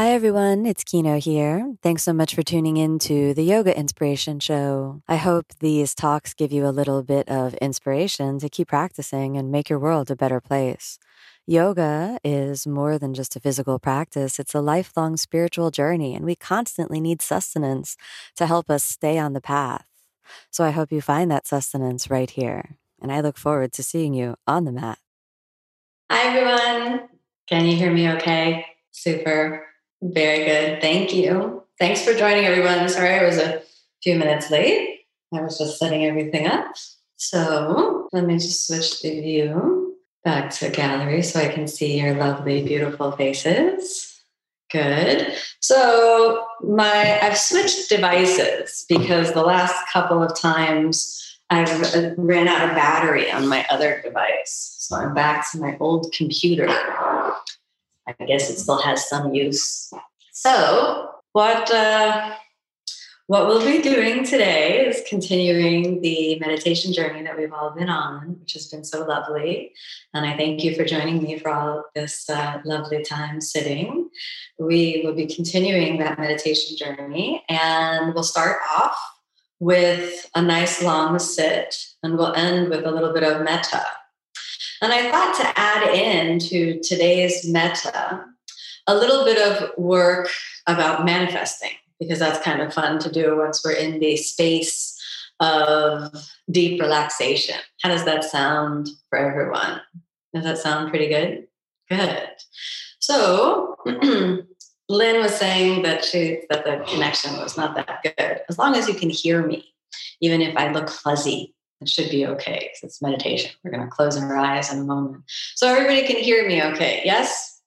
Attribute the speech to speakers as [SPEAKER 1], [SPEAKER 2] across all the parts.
[SPEAKER 1] Hi, everyone. It's Kino here. Thanks so much for tuning in to the Yoga Inspiration Show. I hope these talks give you a little bit of inspiration to keep practicing and make your world a better place. Yoga is more than just a physical practice, it's a lifelong spiritual journey, and we constantly need sustenance to help us stay on the path. So I hope you find that sustenance right here. And I look forward to seeing you on the mat. Hi, everyone. Can you hear me okay? Super. Very good. Thank you. Thanks for joining, everyone. Sorry I was a few minutes late. I was just setting everything up. So let me just switch the view back to gallery so I can see your lovely, beautiful faces. Good. So my I've switched devices because the last couple of times I've uh, ran out of battery on my other device. So I'm back to my old computer. I guess it still has some use. So, what uh, what we'll be doing today is continuing the meditation journey that we've all been on, which has been so lovely. And I thank you for joining me for all this uh, lovely time sitting. We will be continuing that meditation journey, and we'll start off with a nice long sit, and we'll end with a little bit of metta. And I thought to add in to today's metta a little bit of work about manifesting, because that's kind of fun to do once we're in the space of deep relaxation. How does that sound for everyone? Does that sound pretty good? Good. So, Lynn was saying that she that the connection was not that good. As long as you can hear me, even if I look fuzzy, it should be okay because it's meditation. We're going to close our eyes in a moment. So everybody can hear me okay. Yes?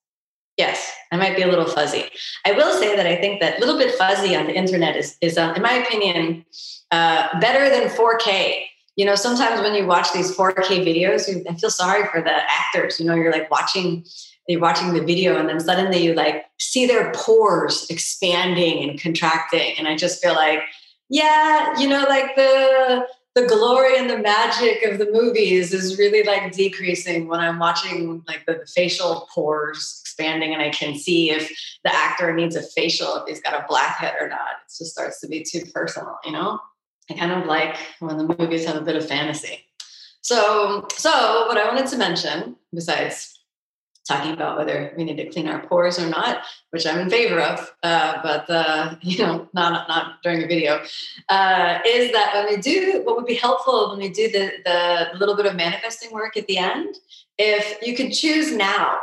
[SPEAKER 1] Yes, I might be a little fuzzy. I will say that I think that a little bit fuzzy on the internet is, is uh, in my opinion, uh, better than 4K. You know, sometimes when you watch these 4K videos, you, I feel sorry for the actors. You know, you're like watching you're watching the video and then suddenly you like see their pores expanding and contracting and i just feel like yeah you know like the the glory and the magic of the movies is really like decreasing when I'm watching like the, facial pores expanding and I can see if the actor needs a facial, if he's got a blackhead or not. It just starts to be too personal, you know? I kind of like when the movies have a bit of fantasy. So, so what I wanted to mention, besides talking about whether we need to clean our pores or not, which I'm in favor of, uh, but uh, you know, not not during a video, uh, is that when we do what would be helpful when we do the the little bit of manifesting work at the end, if you could choose now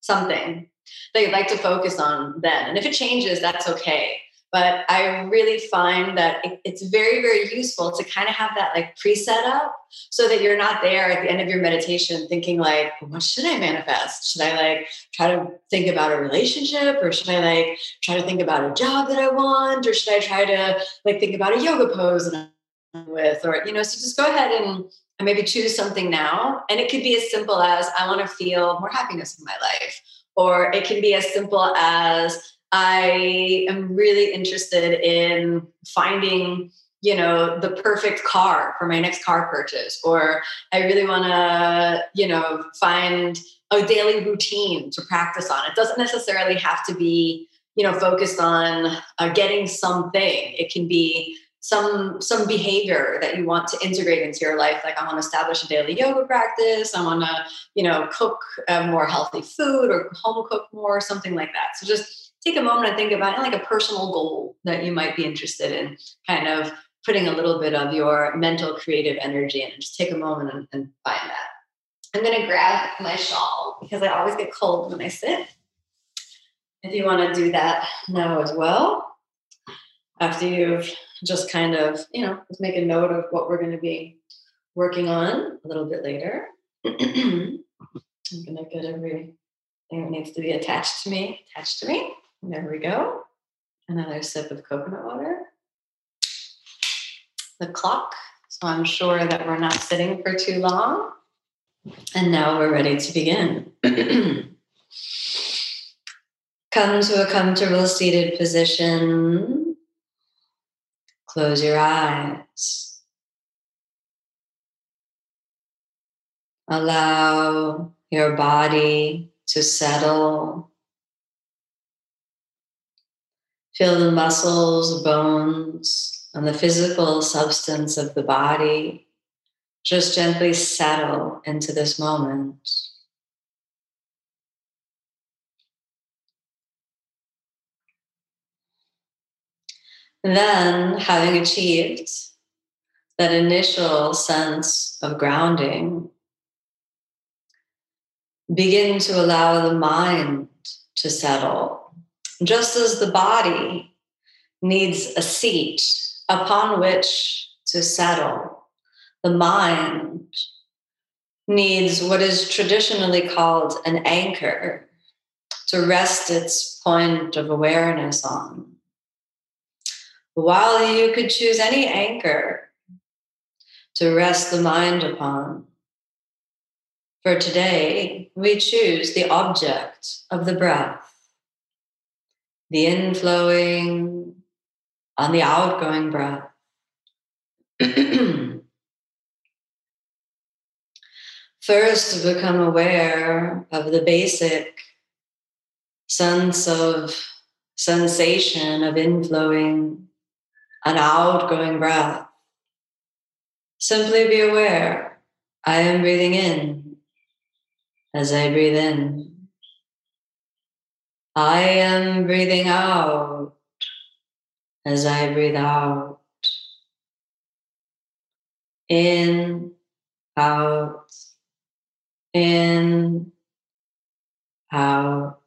[SPEAKER 1] something that you'd like to focus on then, and if it changes, that's okay but I really find that it's very, very useful to kind of have that like preset up so that you're not there at the end of your meditation thinking like, what should I manifest? Should I like try to think about a relationship or should I like try to think about a job that I want or should I try to like think about a yoga pose that I'm with or, you know, so just go ahead and maybe choose something now. And it could be as simple as I want to feel more happiness in my life. Or it can be as simple as I am really interested in finding you know the perfect car for my next car purchase or i really want to you know find a daily routine to practice on. It doesn't necessarily have to be you know focused on uh, getting something. It can be some some behavior that you want to integrate into your life. Like i want to establish a daily yoga practice. I want to you know cook uh, more healthy food or home cook more something like that. So just take a moment and think about like a personal goal that you might be interested in, kind of putting a little bit of your mental creative energy in and just take a moment and, and find that. I'm going to grab my shawl because I always get cold when I sit. If you want to do that now as well, after you've just kind of, you know, make a note of what we're going to be working on a little bit later. I'm going to get everything that needs to be attached to me, attached to me. There we go. Another sip of coconut water.
[SPEAKER 2] the clock. So I'm sure that we're not sitting for too long. And now we're ready to begin. Come to a comfortable seated position. Close your eyes. Allow your body to settle. Feel the muscles, bones, and the physical substance of the body just gently settle into this moment. Then, having achieved that initial sense of grounding, begin to allow the mind to settle. Just as the body needs a seat upon which to settle, the mind needs what is traditionally called an anchor to rest its point of awareness on. While you could choose any anchor to rest the mind upon, for today we choose the object of the breath, the inflowing on the outgoing breath. First, become aware of the basic sense of sensation of inflowing an outgoing breath. Simply be aware I am breathing in as I breathe in. I am breathing out as I breathe out. In, out, in, out.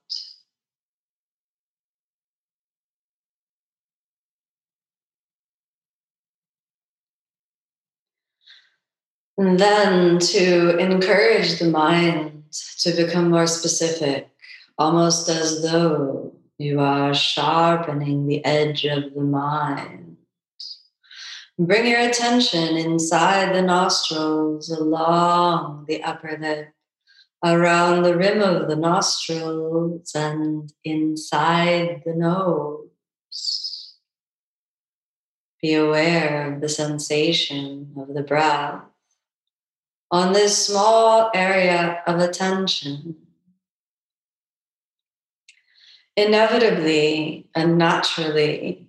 [SPEAKER 2] And then to encourage the mind to become more specific, almost as though you are sharpening the edge of the mind. Bring your attention inside the nostrils, along the upper lip, around the rim of the nostrils, and inside the nose. Be aware of the sensation of the breath on this small area of attention. Inevitably and naturally,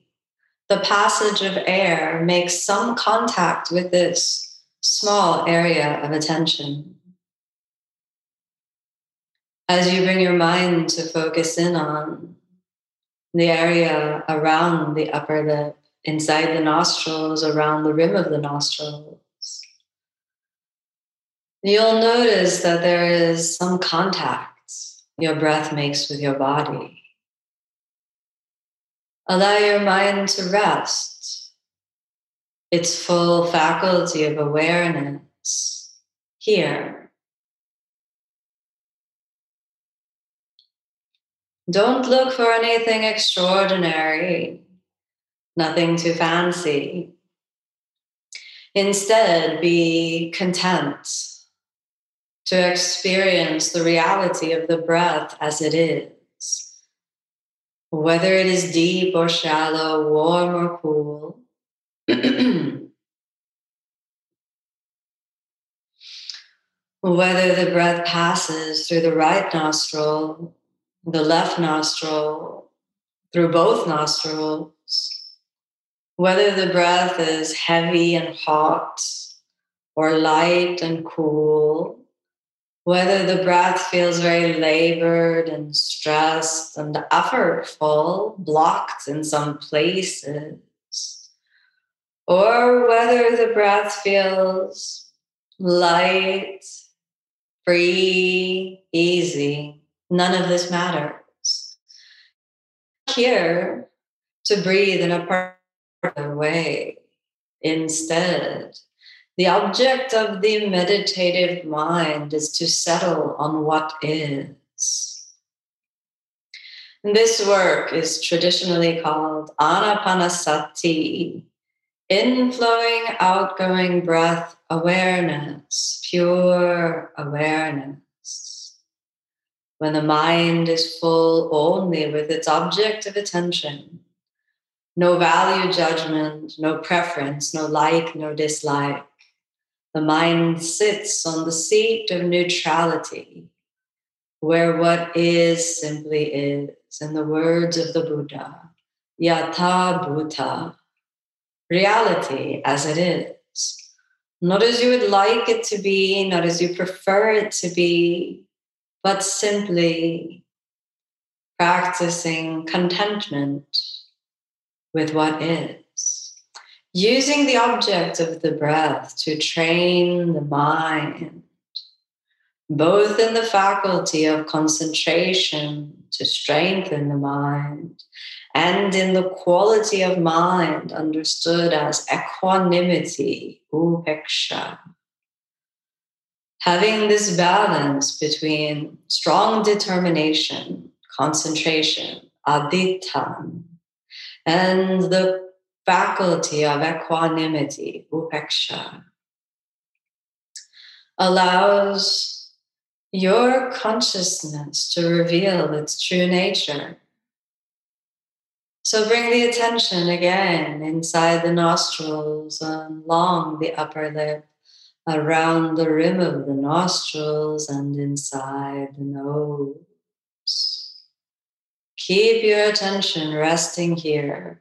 [SPEAKER 2] the passage of air makes some contact with this small area of attention. As you bring your mind to focus in on the area around the upper lip, inside the nostrils, around the rim of the nostrils, You'll notice that there is some contact your breath makes with your body. Allow your mind to rest, its full faculty of awareness here. Don't look for anything extraordinary, nothing too fancy. Instead, be content to experience the reality of the breath as it is. Whether it is deep or shallow, warm or cool. Whether the breath passes through the right nostril, the left nostril, through both nostrils. Whether the breath is heavy and hot or light and cool whether the breath feels very labored and stressed and effortful, blocked in some places, or whether the breath feels light, free, easy. None of this matters. Here to breathe in a particular way. Instead, the object of the meditative mind is to settle on what is. This work is traditionally called anapanasati, inflowing, outgoing breath awareness, pure awareness. When the mind is full only with its object of attention, no value judgment, no preference, no like, no dislike. The mind sits on the seat of neutrality, where what is simply is. In the words of the Buddha, yatha bhuta, reality as it is. Not as you would like it to be, not as you prefer it to be, but simply practicing contentment with what is. Using the object of the breath to train the mind, both in the faculty of concentration to strengthen the mind, and in the quality of mind understood as equanimity, upeksha. Having this balance between strong determination, concentration, adittan, and the faculty of equanimity, upeksha, allows your consciousness to reveal its true nature. So bring the attention again inside the nostrils, along the upper lip, around the rim of the nostrils, and inside the nose. Keep your attention resting here.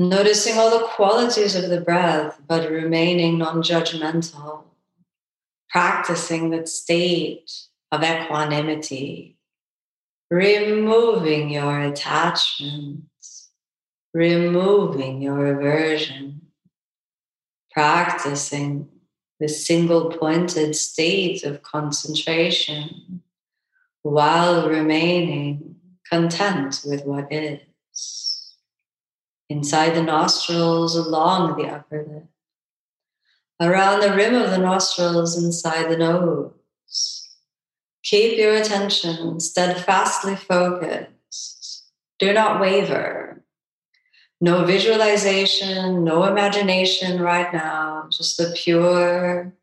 [SPEAKER 2] Noticing all the qualities of the breath, but remaining non judgmental. Practicing that state of equanimity. Removing your attachments. Removing your aversion. Practicing the single pointed state of concentration while remaining content with what is. Inside the nostrils, along the upper lip, around the rim of the nostrils, inside the nose. Keep your attention steadfastly focused. Do not waver. No visualization, no imagination right now, just the pure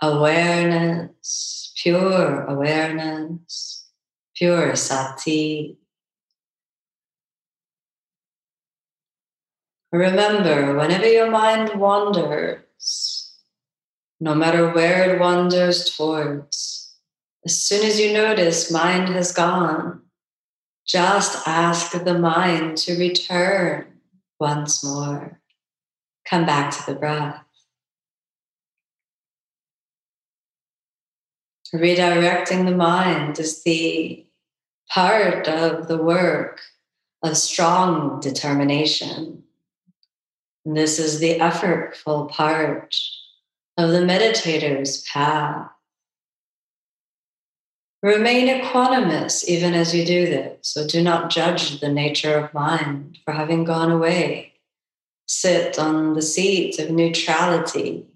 [SPEAKER 2] awareness pure awareness, pure sati. Remember, whenever your mind wanders, no matter where it wanders towards, as soon as you notice mind has gone, just ask the mind to return once more. Come back to the breath. Redirecting the mind is the part of the work of strong determination. This is the effortful part of the meditator's path. Remain equanimous even as you do this, so do not judge the nature of mind for having gone away. Sit on the seat of neutrality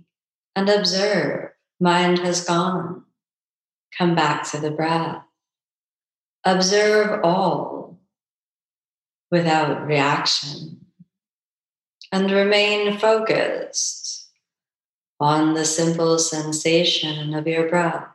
[SPEAKER 2] and observe. Mind has gone. Come back to the breath. Observe all without reaction and remain focused on the simple sensation of your breath.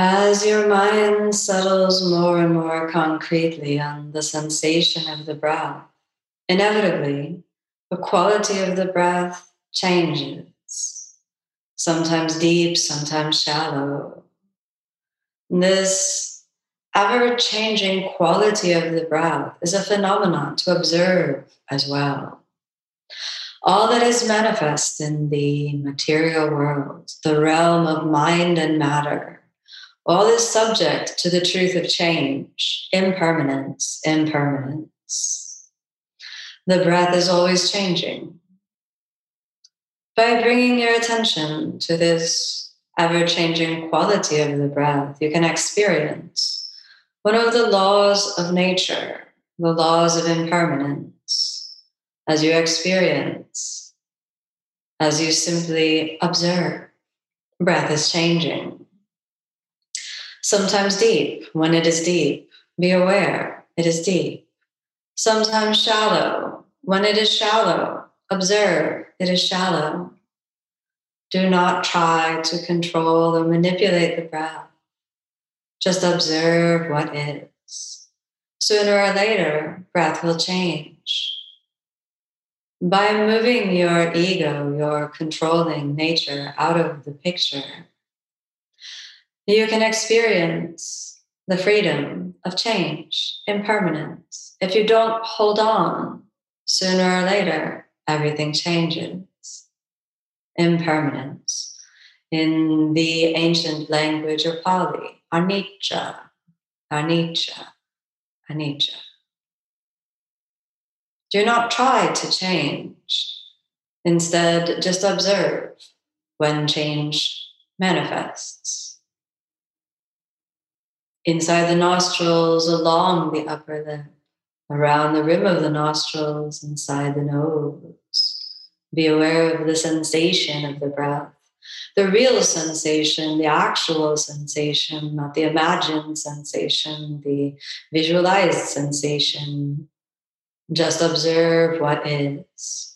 [SPEAKER 2] As your mind settles more and more concretely on the sensation of the breath, inevitably, the quality of the breath changes, sometimes deep, sometimes shallow. This ever changing quality of the breath is a phenomenon to observe as well. All that is manifest in the material world, the realm of mind and matter, all is subject to the truth of change, impermanence, impermanence. The breath is always changing. By bringing your attention to this ever changing quality of the breath, you can experience one of the laws of nature, the laws of impermanence, as you experience, as you simply observe. Breath is changing. Sometimes deep, when it is deep, be aware it is deep. Sometimes shallow, when it is shallow, observe it is shallow. Do not try to control or manipulate the breath. Just observe what is. Sooner or later, breath will change. By moving your ego, your controlling nature out of the picture, you can experience the freedom of change, impermanence. If you don't hold on, sooner or later, everything changes. Impermanence. In the ancient language of Pali, anicca, anicca, anicca. Do not try to change. Instead, just observe when change manifests. Inside the nostrils, along the upper lip, around the rim of the nostrils, inside the nose. Be aware of the sensation of the breath the real sensation, the actual sensation, not the imagined sensation, the visualized sensation. Just observe what is.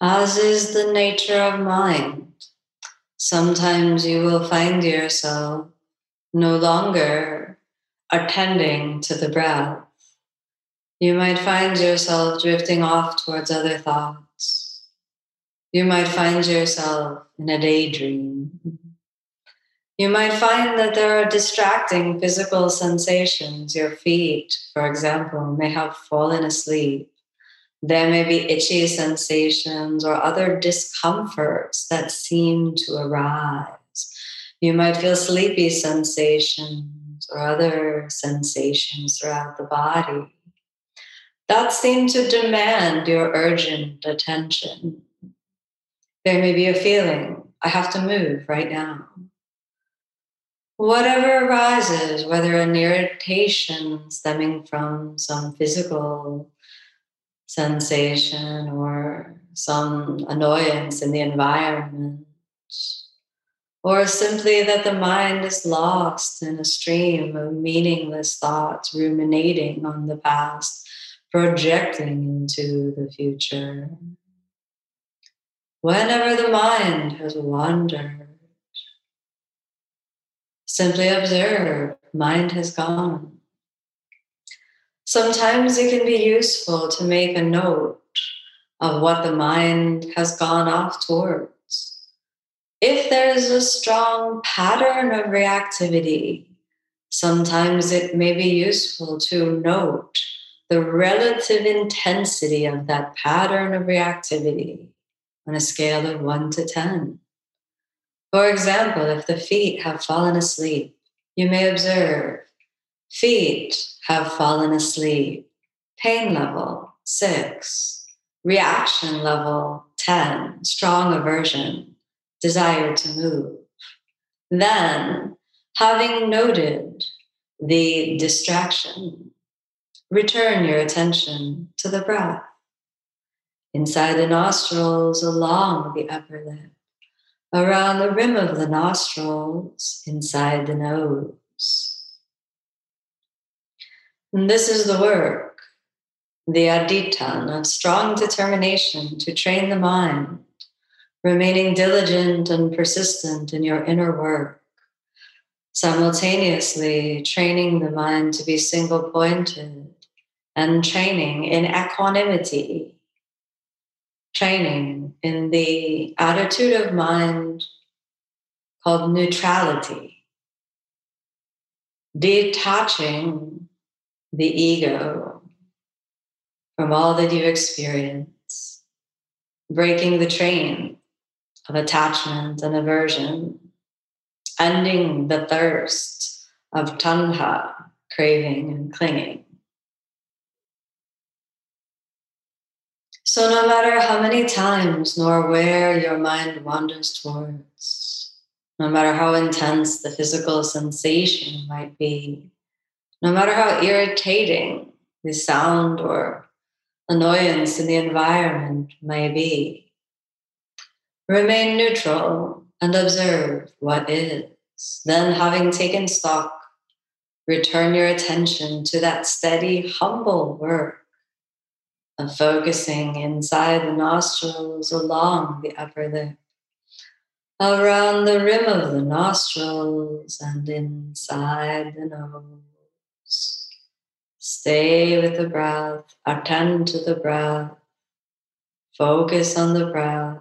[SPEAKER 2] As is the nature of mind. Sometimes you will find yourself no longer attending to the breath. You might find yourself drifting off towards other thoughts. You might find yourself in a daydream. You might find that there are distracting physical sensations. Your feet, for example, may have fallen asleep. There may be itchy sensations or other discomforts that seem to arise. You might feel sleepy sensations or other sensations throughout the body that seem to demand your urgent attention. There may be a feeling, I have to move right now. Whatever arises, whether an irritation stemming from some physical sensation or some annoyance in the environment, or simply that the mind is lost in a stream of meaningless thoughts ruminating on the past projecting into the future. Whenever the mind has wandered, simply observe, mind has gone. Sometimes it can be useful to make a note of what the mind has gone off towards. If there is a strong pattern of reactivity, sometimes it may be useful to note the relative intensity of that pattern of reactivity on a scale of one to 10. For example, if the feet have fallen asleep, you may observe feet have fallen asleep, pain level six, reaction level 10, strong aversion, desire to move. Then, having noted the distraction, return your attention to the breath. Inside the nostrils, along the upper lip, around the rim of the nostrils, inside the nose. And this is the work, the adhitthana, strong determination to train the mind, remaining diligent and persistent in your inner work, simultaneously training the mind to be single pointed and training in equanimity, training in the attitude of mind called neutrality, detaching the ego from all that you experience, breaking the train of attachment and aversion, ending the thirst of tanha, craving and clinging. So, no matter how many times nor where your mind wanders towards, no matter how intense the physical sensation might be, no matter how irritating the sound or annoyance in the environment may be, remain neutral and observe what is. Then, having taken stock, return your attention to that steady, humble work of focusing inside the nostrils, along the upper lip, around the rim of the nostrils, and inside the nose. Stay with the breath, attend to the breath, focus on the breath.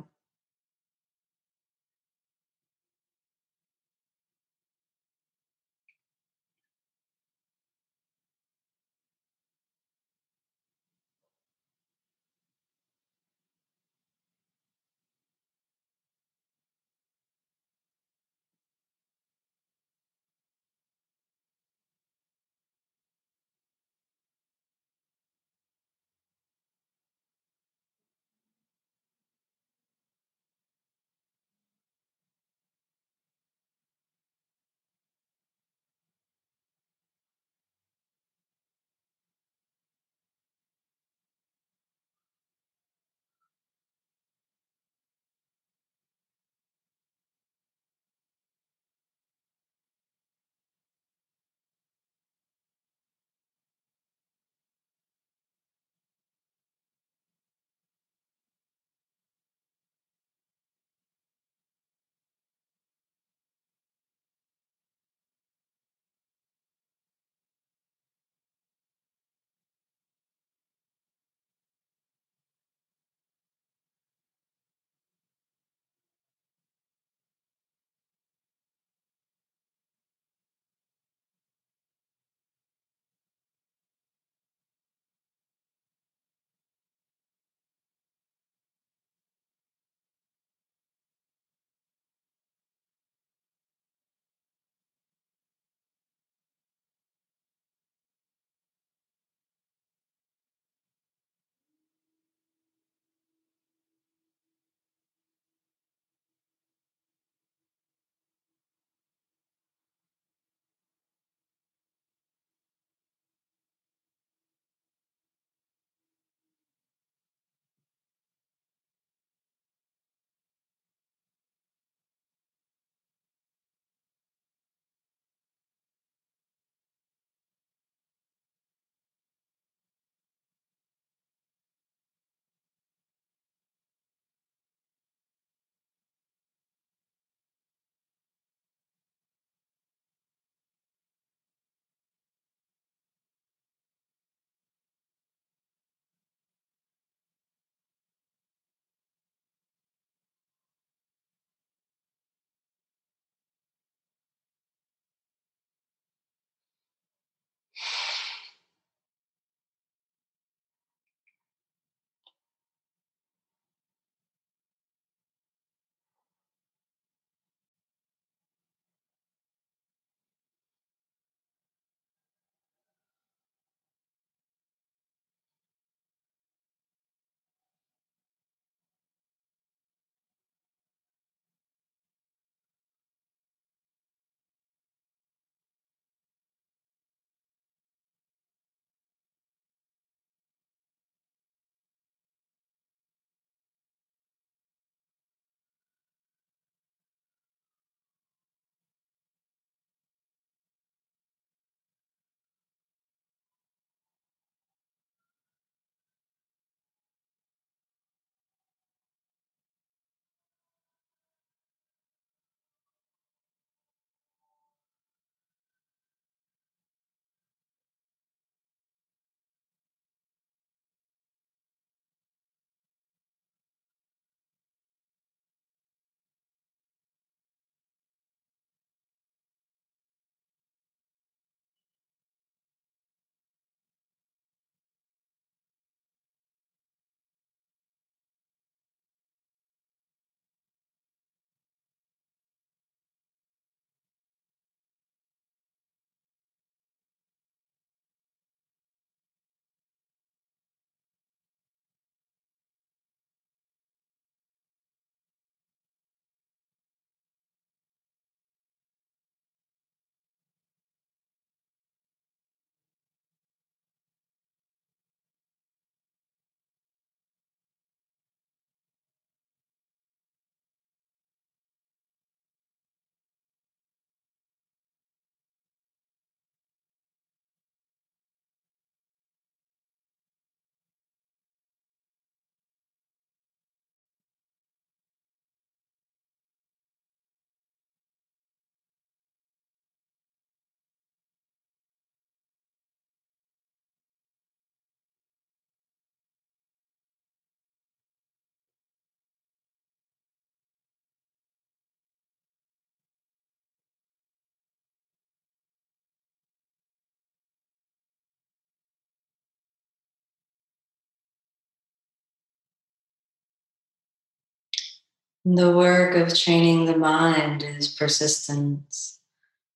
[SPEAKER 2] The work of training the mind is persistence,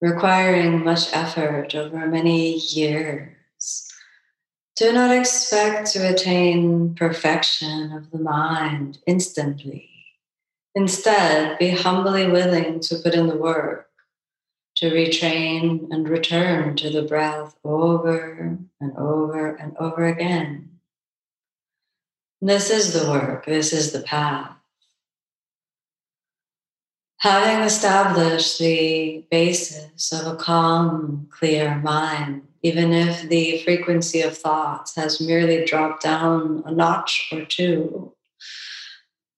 [SPEAKER 2] requiring much effort over many years. Do not expect to attain perfection of the mind instantly. Instead, be humbly willing to put in the work, to retrain and return to the breath over and over and over again. This is the work, this is the path having established the basis of a calm, clear mind, even if the frequency of thoughts has merely dropped down a notch or two,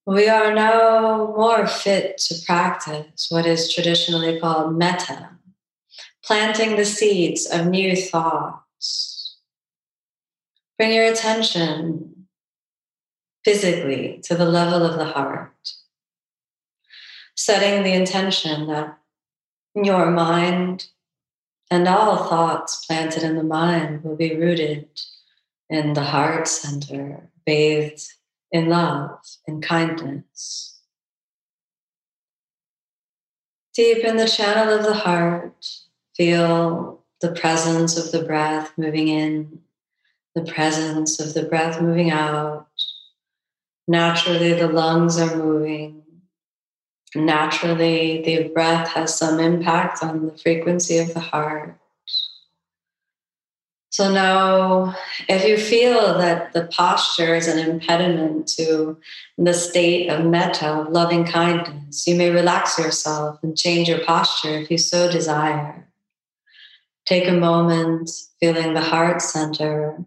[SPEAKER 2] we are now more fit to practice what is traditionally called metta, planting the seeds of new thoughts. Bring your attention physically to the level of the heart setting the intention that your mind and all thoughts planted in the mind will be rooted in the heart center, bathed in love and kindness. Deep in the channel of the heart, feel the presence of the breath moving in, the presence of the breath moving out. Naturally, the lungs are moving naturally the breath has some impact on the frequency of the heart. So now, if you feel that the posture is an impediment to the state of metta, loving kindness, you may relax yourself and change your posture if you so desire. Take a moment feeling the heart center.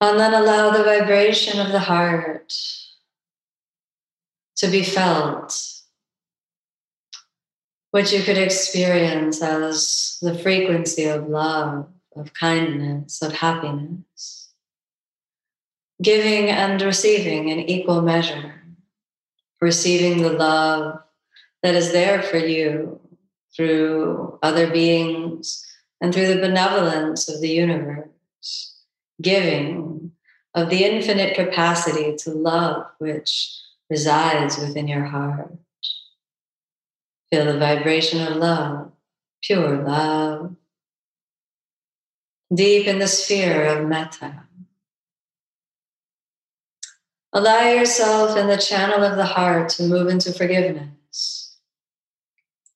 [SPEAKER 2] And then allow the vibration of the heart to be felt, what you could experience as the frequency of love, of kindness, of happiness, giving and receiving in equal measure, receiving the love that is there for you through other beings and through the benevolence of the universe, giving of the infinite capacity to love, which resides within your heart. Feel the vibration of love, pure love, deep in the sphere of metta. Allow yourself in the channel of the heart to move into forgiveness.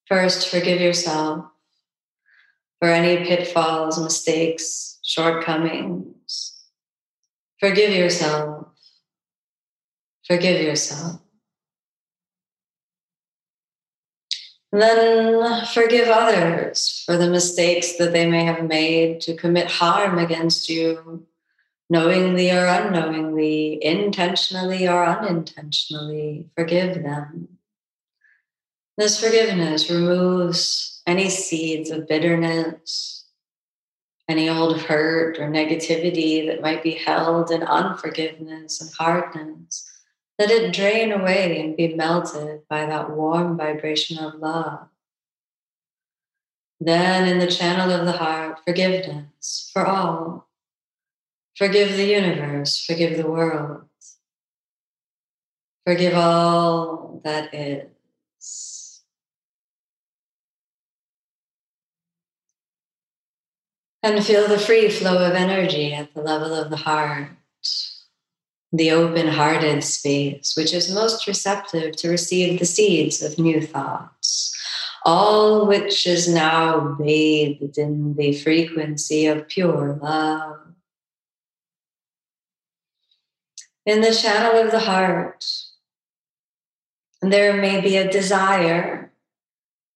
[SPEAKER 2] First, forgive yourself for any pitfalls, mistakes, shortcomings. Forgive yourself Forgive yourself. Then forgive others for the mistakes that they may have made to commit harm against you, knowingly or unknowingly, intentionally or unintentionally. Forgive them. This forgiveness removes any seeds of bitterness, any old hurt or negativity that might be held in unforgiveness and hardness let it drain away and be melted by that warm vibration of love. Then, in the channel of the heart, forgiveness for all. Forgive the universe, forgive the world, forgive all that is. And feel the free flow of energy at the level of the heart the open hearted space, which is most receptive to receive the seeds of new thoughts, all which is now bathed in the frequency of pure love. In the channel of the heart, there may be a desire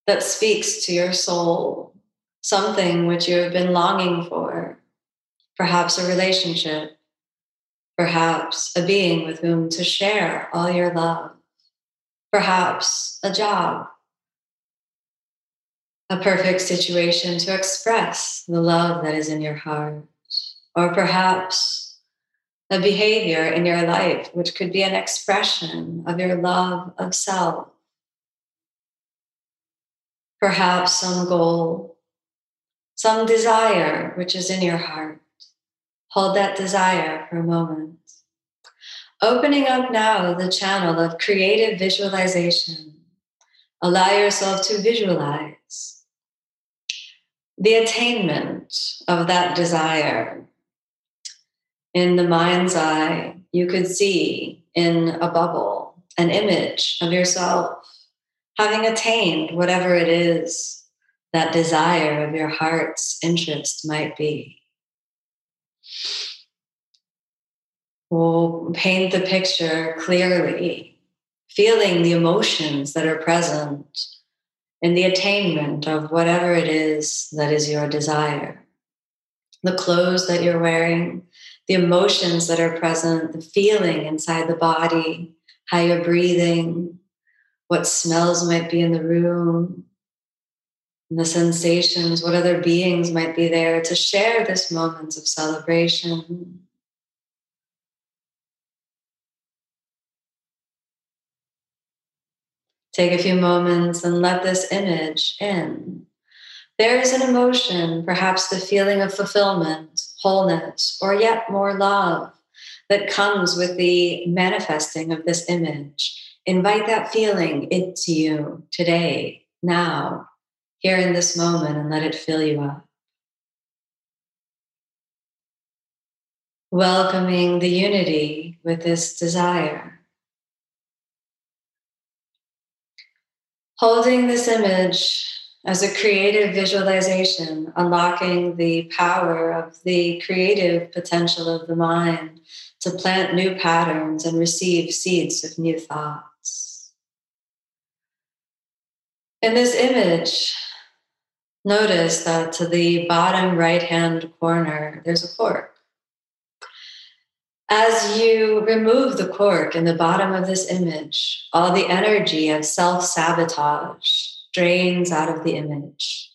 [SPEAKER 2] that speaks to your soul, something which you have been longing for, perhaps a relationship perhaps a being with whom to share all your love, perhaps a job, a perfect situation to express the love that is in your heart, or perhaps a behavior in your life which could be an expression of your love of self. Perhaps some goal, some desire which is in your heart. Hold that desire for a moment. Opening up now the channel of creative visualization. Allow yourself to visualize the attainment of that desire. In the mind's eye, you could see in a bubble an image of yourself having attained whatever it is that desire of your heart's interest might be. We'll paint the picture clearly, feeling the emotions that are present in the attainment of whatever it is that is your desire. The clothes that you're wearing, the emotions that are present, the feeling inside the body, how you're breathing, what smells might be in the room, the sensations, what other beings might be there to share this moment of celebration. Take a few moments and let this image in. There is an emotion, perhaps the feeling of fulfillment, wholeness, or yet more love that comes with the manifesting of this image. Invite that feeling into you today, now, here in this moment, and let it fill you up. Welcoming the unity with this desire. Holding this image as a creative visualization, unlocking the power of the creative potential of the mind to plant new patterns and receive seeds of new thoughts. In this image, notice that to the bottom right hand corner, there's a cork. As you remove the cork in the bottom of this image, all the energy of self sabotage drains out of the image.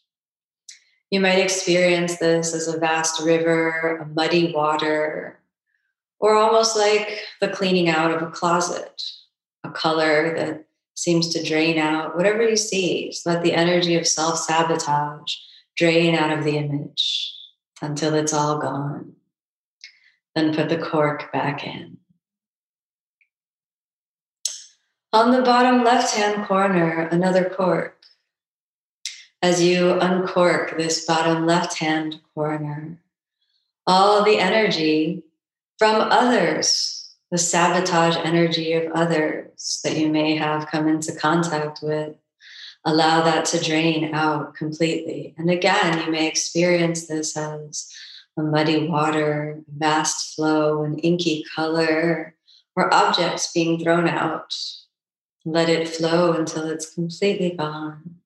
[SPEAKER 2] You might experience this as a vast river, a muddy water, or almost like the cleaning out of a closet, a color that seems to drain out. Whatever you see, let the energy of self sabotage drain out of the image until it's all gone. Then put the cork back in. On the bottom left hand corner, another cork. As you uncork this bottom left hand corner, all the energy from others, the sabotage energy of others that you may have come into contact with. Allow that to drain out completely. And again, you may experience this as a muddy water, vast flow, an inky color, or objects being thrown out. Let it flow until it's completely gone.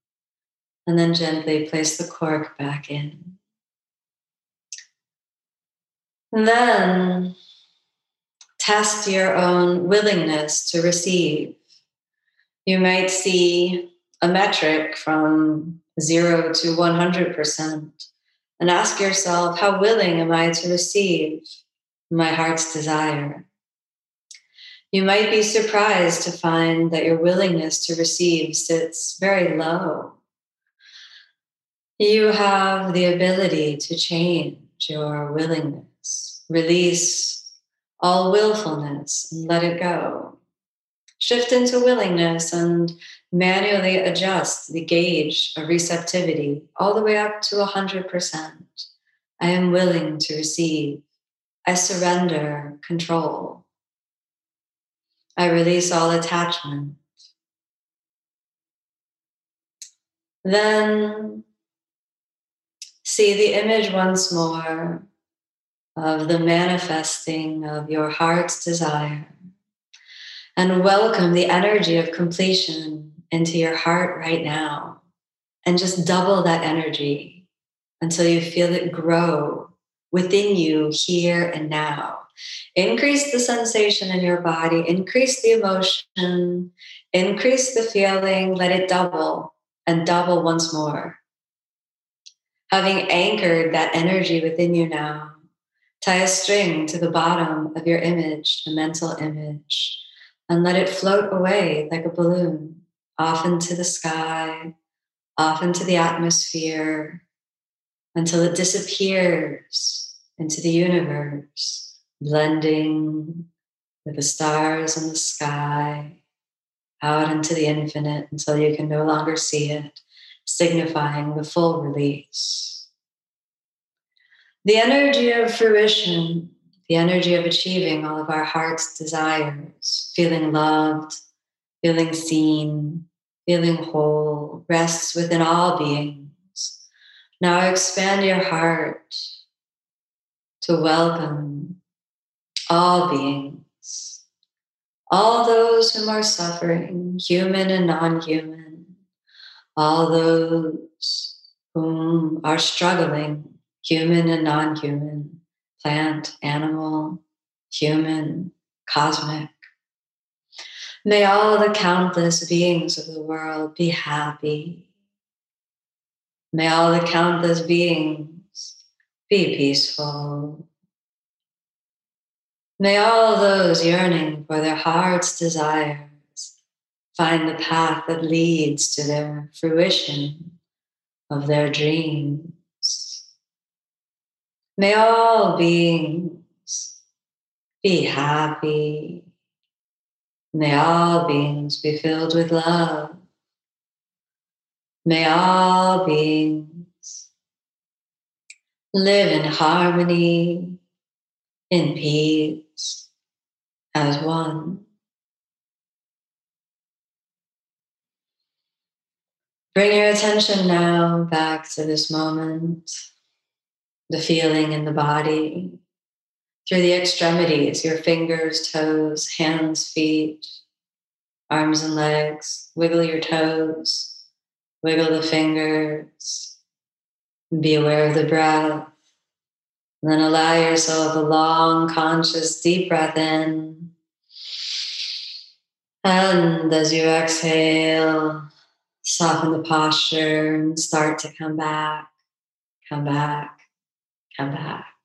[SPEAKER 2] And then gently place the cork back in. And then test your own willingness to receive. You might see a metric from zero to 100% and ask yourself, how willing am I to receive my heart's desire? You might be surprised to find that your willingness to receive sits very low. You have the ability to change your willingness, release all willfulness and let it go. Shift into willingness and manually adjust the gauge of receptivity all the way up to 100%. I am willing to receive. I surrender control. I release all attachment. Then see the image once more of the manifesting of your heart's desire and welcome the energy of completion into your heart right now and just double that energy until you feel it grow within you here and now. Increase the sensation in your body, increase the emotion, increase the feeling, let it double and double once more. Having anchored that energy within you now, Tie a string to the bottom of your image, the mental image, and let it float away like a balloon off into the sky, off into the atmosphere, until it disappears into the universe, blending, with the stars in the sky out into the infinite until you can no longer see it, signifying the full release. The energy of fruition, the energy of achieving all of our heart's desires, feeling loved, feeling seen, feeling whole, rests within all beings. Now expand your heart to welcome all beings, all those whom are suffering, human and non human, all those whom are struggling, human and non human, plant, animal, human, cosmic. May all the countless beings of the world be happy. May all the countless beings be peaceful. May all those yearning for their heart's desires find the path that leads to their fruition of their dreams. May all beings be happy. May all beings be filled with love. May all beings live in harmony, in peace, as one. Bring your attention now back to this moment, the feeling in the body, through the extremities, your fingers, toes, hands, feet, arms and legs. Wiggle your toes, wiggle the fingers. Be aware of the breath. And then allow yourself a long, conscious, deep breath in. And as you exhale, soften the posture and start to come back, come back, come back.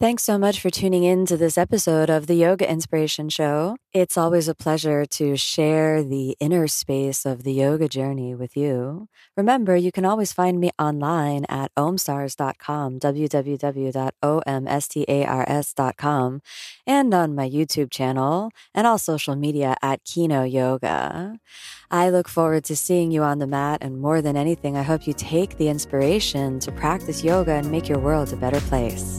[SPEAKER 1] Thanks so much for tuning in to this episode of the Yoga Inspiration Show. It's always a pleasure to share the inner space of the yoga journey with you. Remember, you can always find me online at omstars.com, www.omstars.com, and on my YouTube channel and all social media at Kino Yoga. I look forward to seeing you on the mat, and more than anything, I hope you take the inspiration to practice yoga and make your world a better place.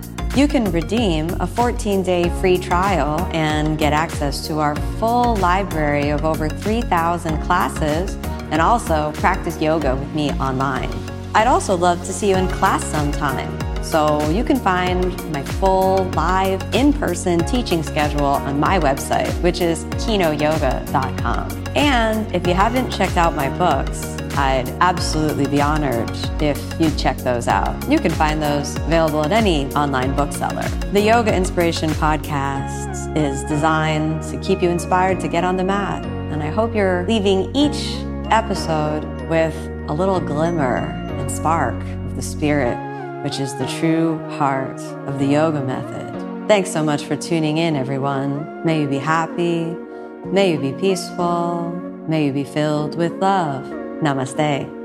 [SPEAKER 1] You can redeem a 14 day free trial and get access to our full library of over 3,000 classes and also practice yoga with me online. I'd also love to see you in class sometime. So you can find my full live in person teaching schedule on my website, which is kinoyoga.com. And if you haven't checked out my books, I'd absolutely be honored if you'd check those out. You can find those available at any online bookseller. The Yoga Inspiration Podcast is designed to keep you inspired to get on the mat. And I hope you're leaving each episode with a little glimmer and spark of the spirit, which is the true heart of the yoga method. Thanks so much for tuning in, everyone. May you be happy. May you be peaceful. May you be filled with love. Namaste.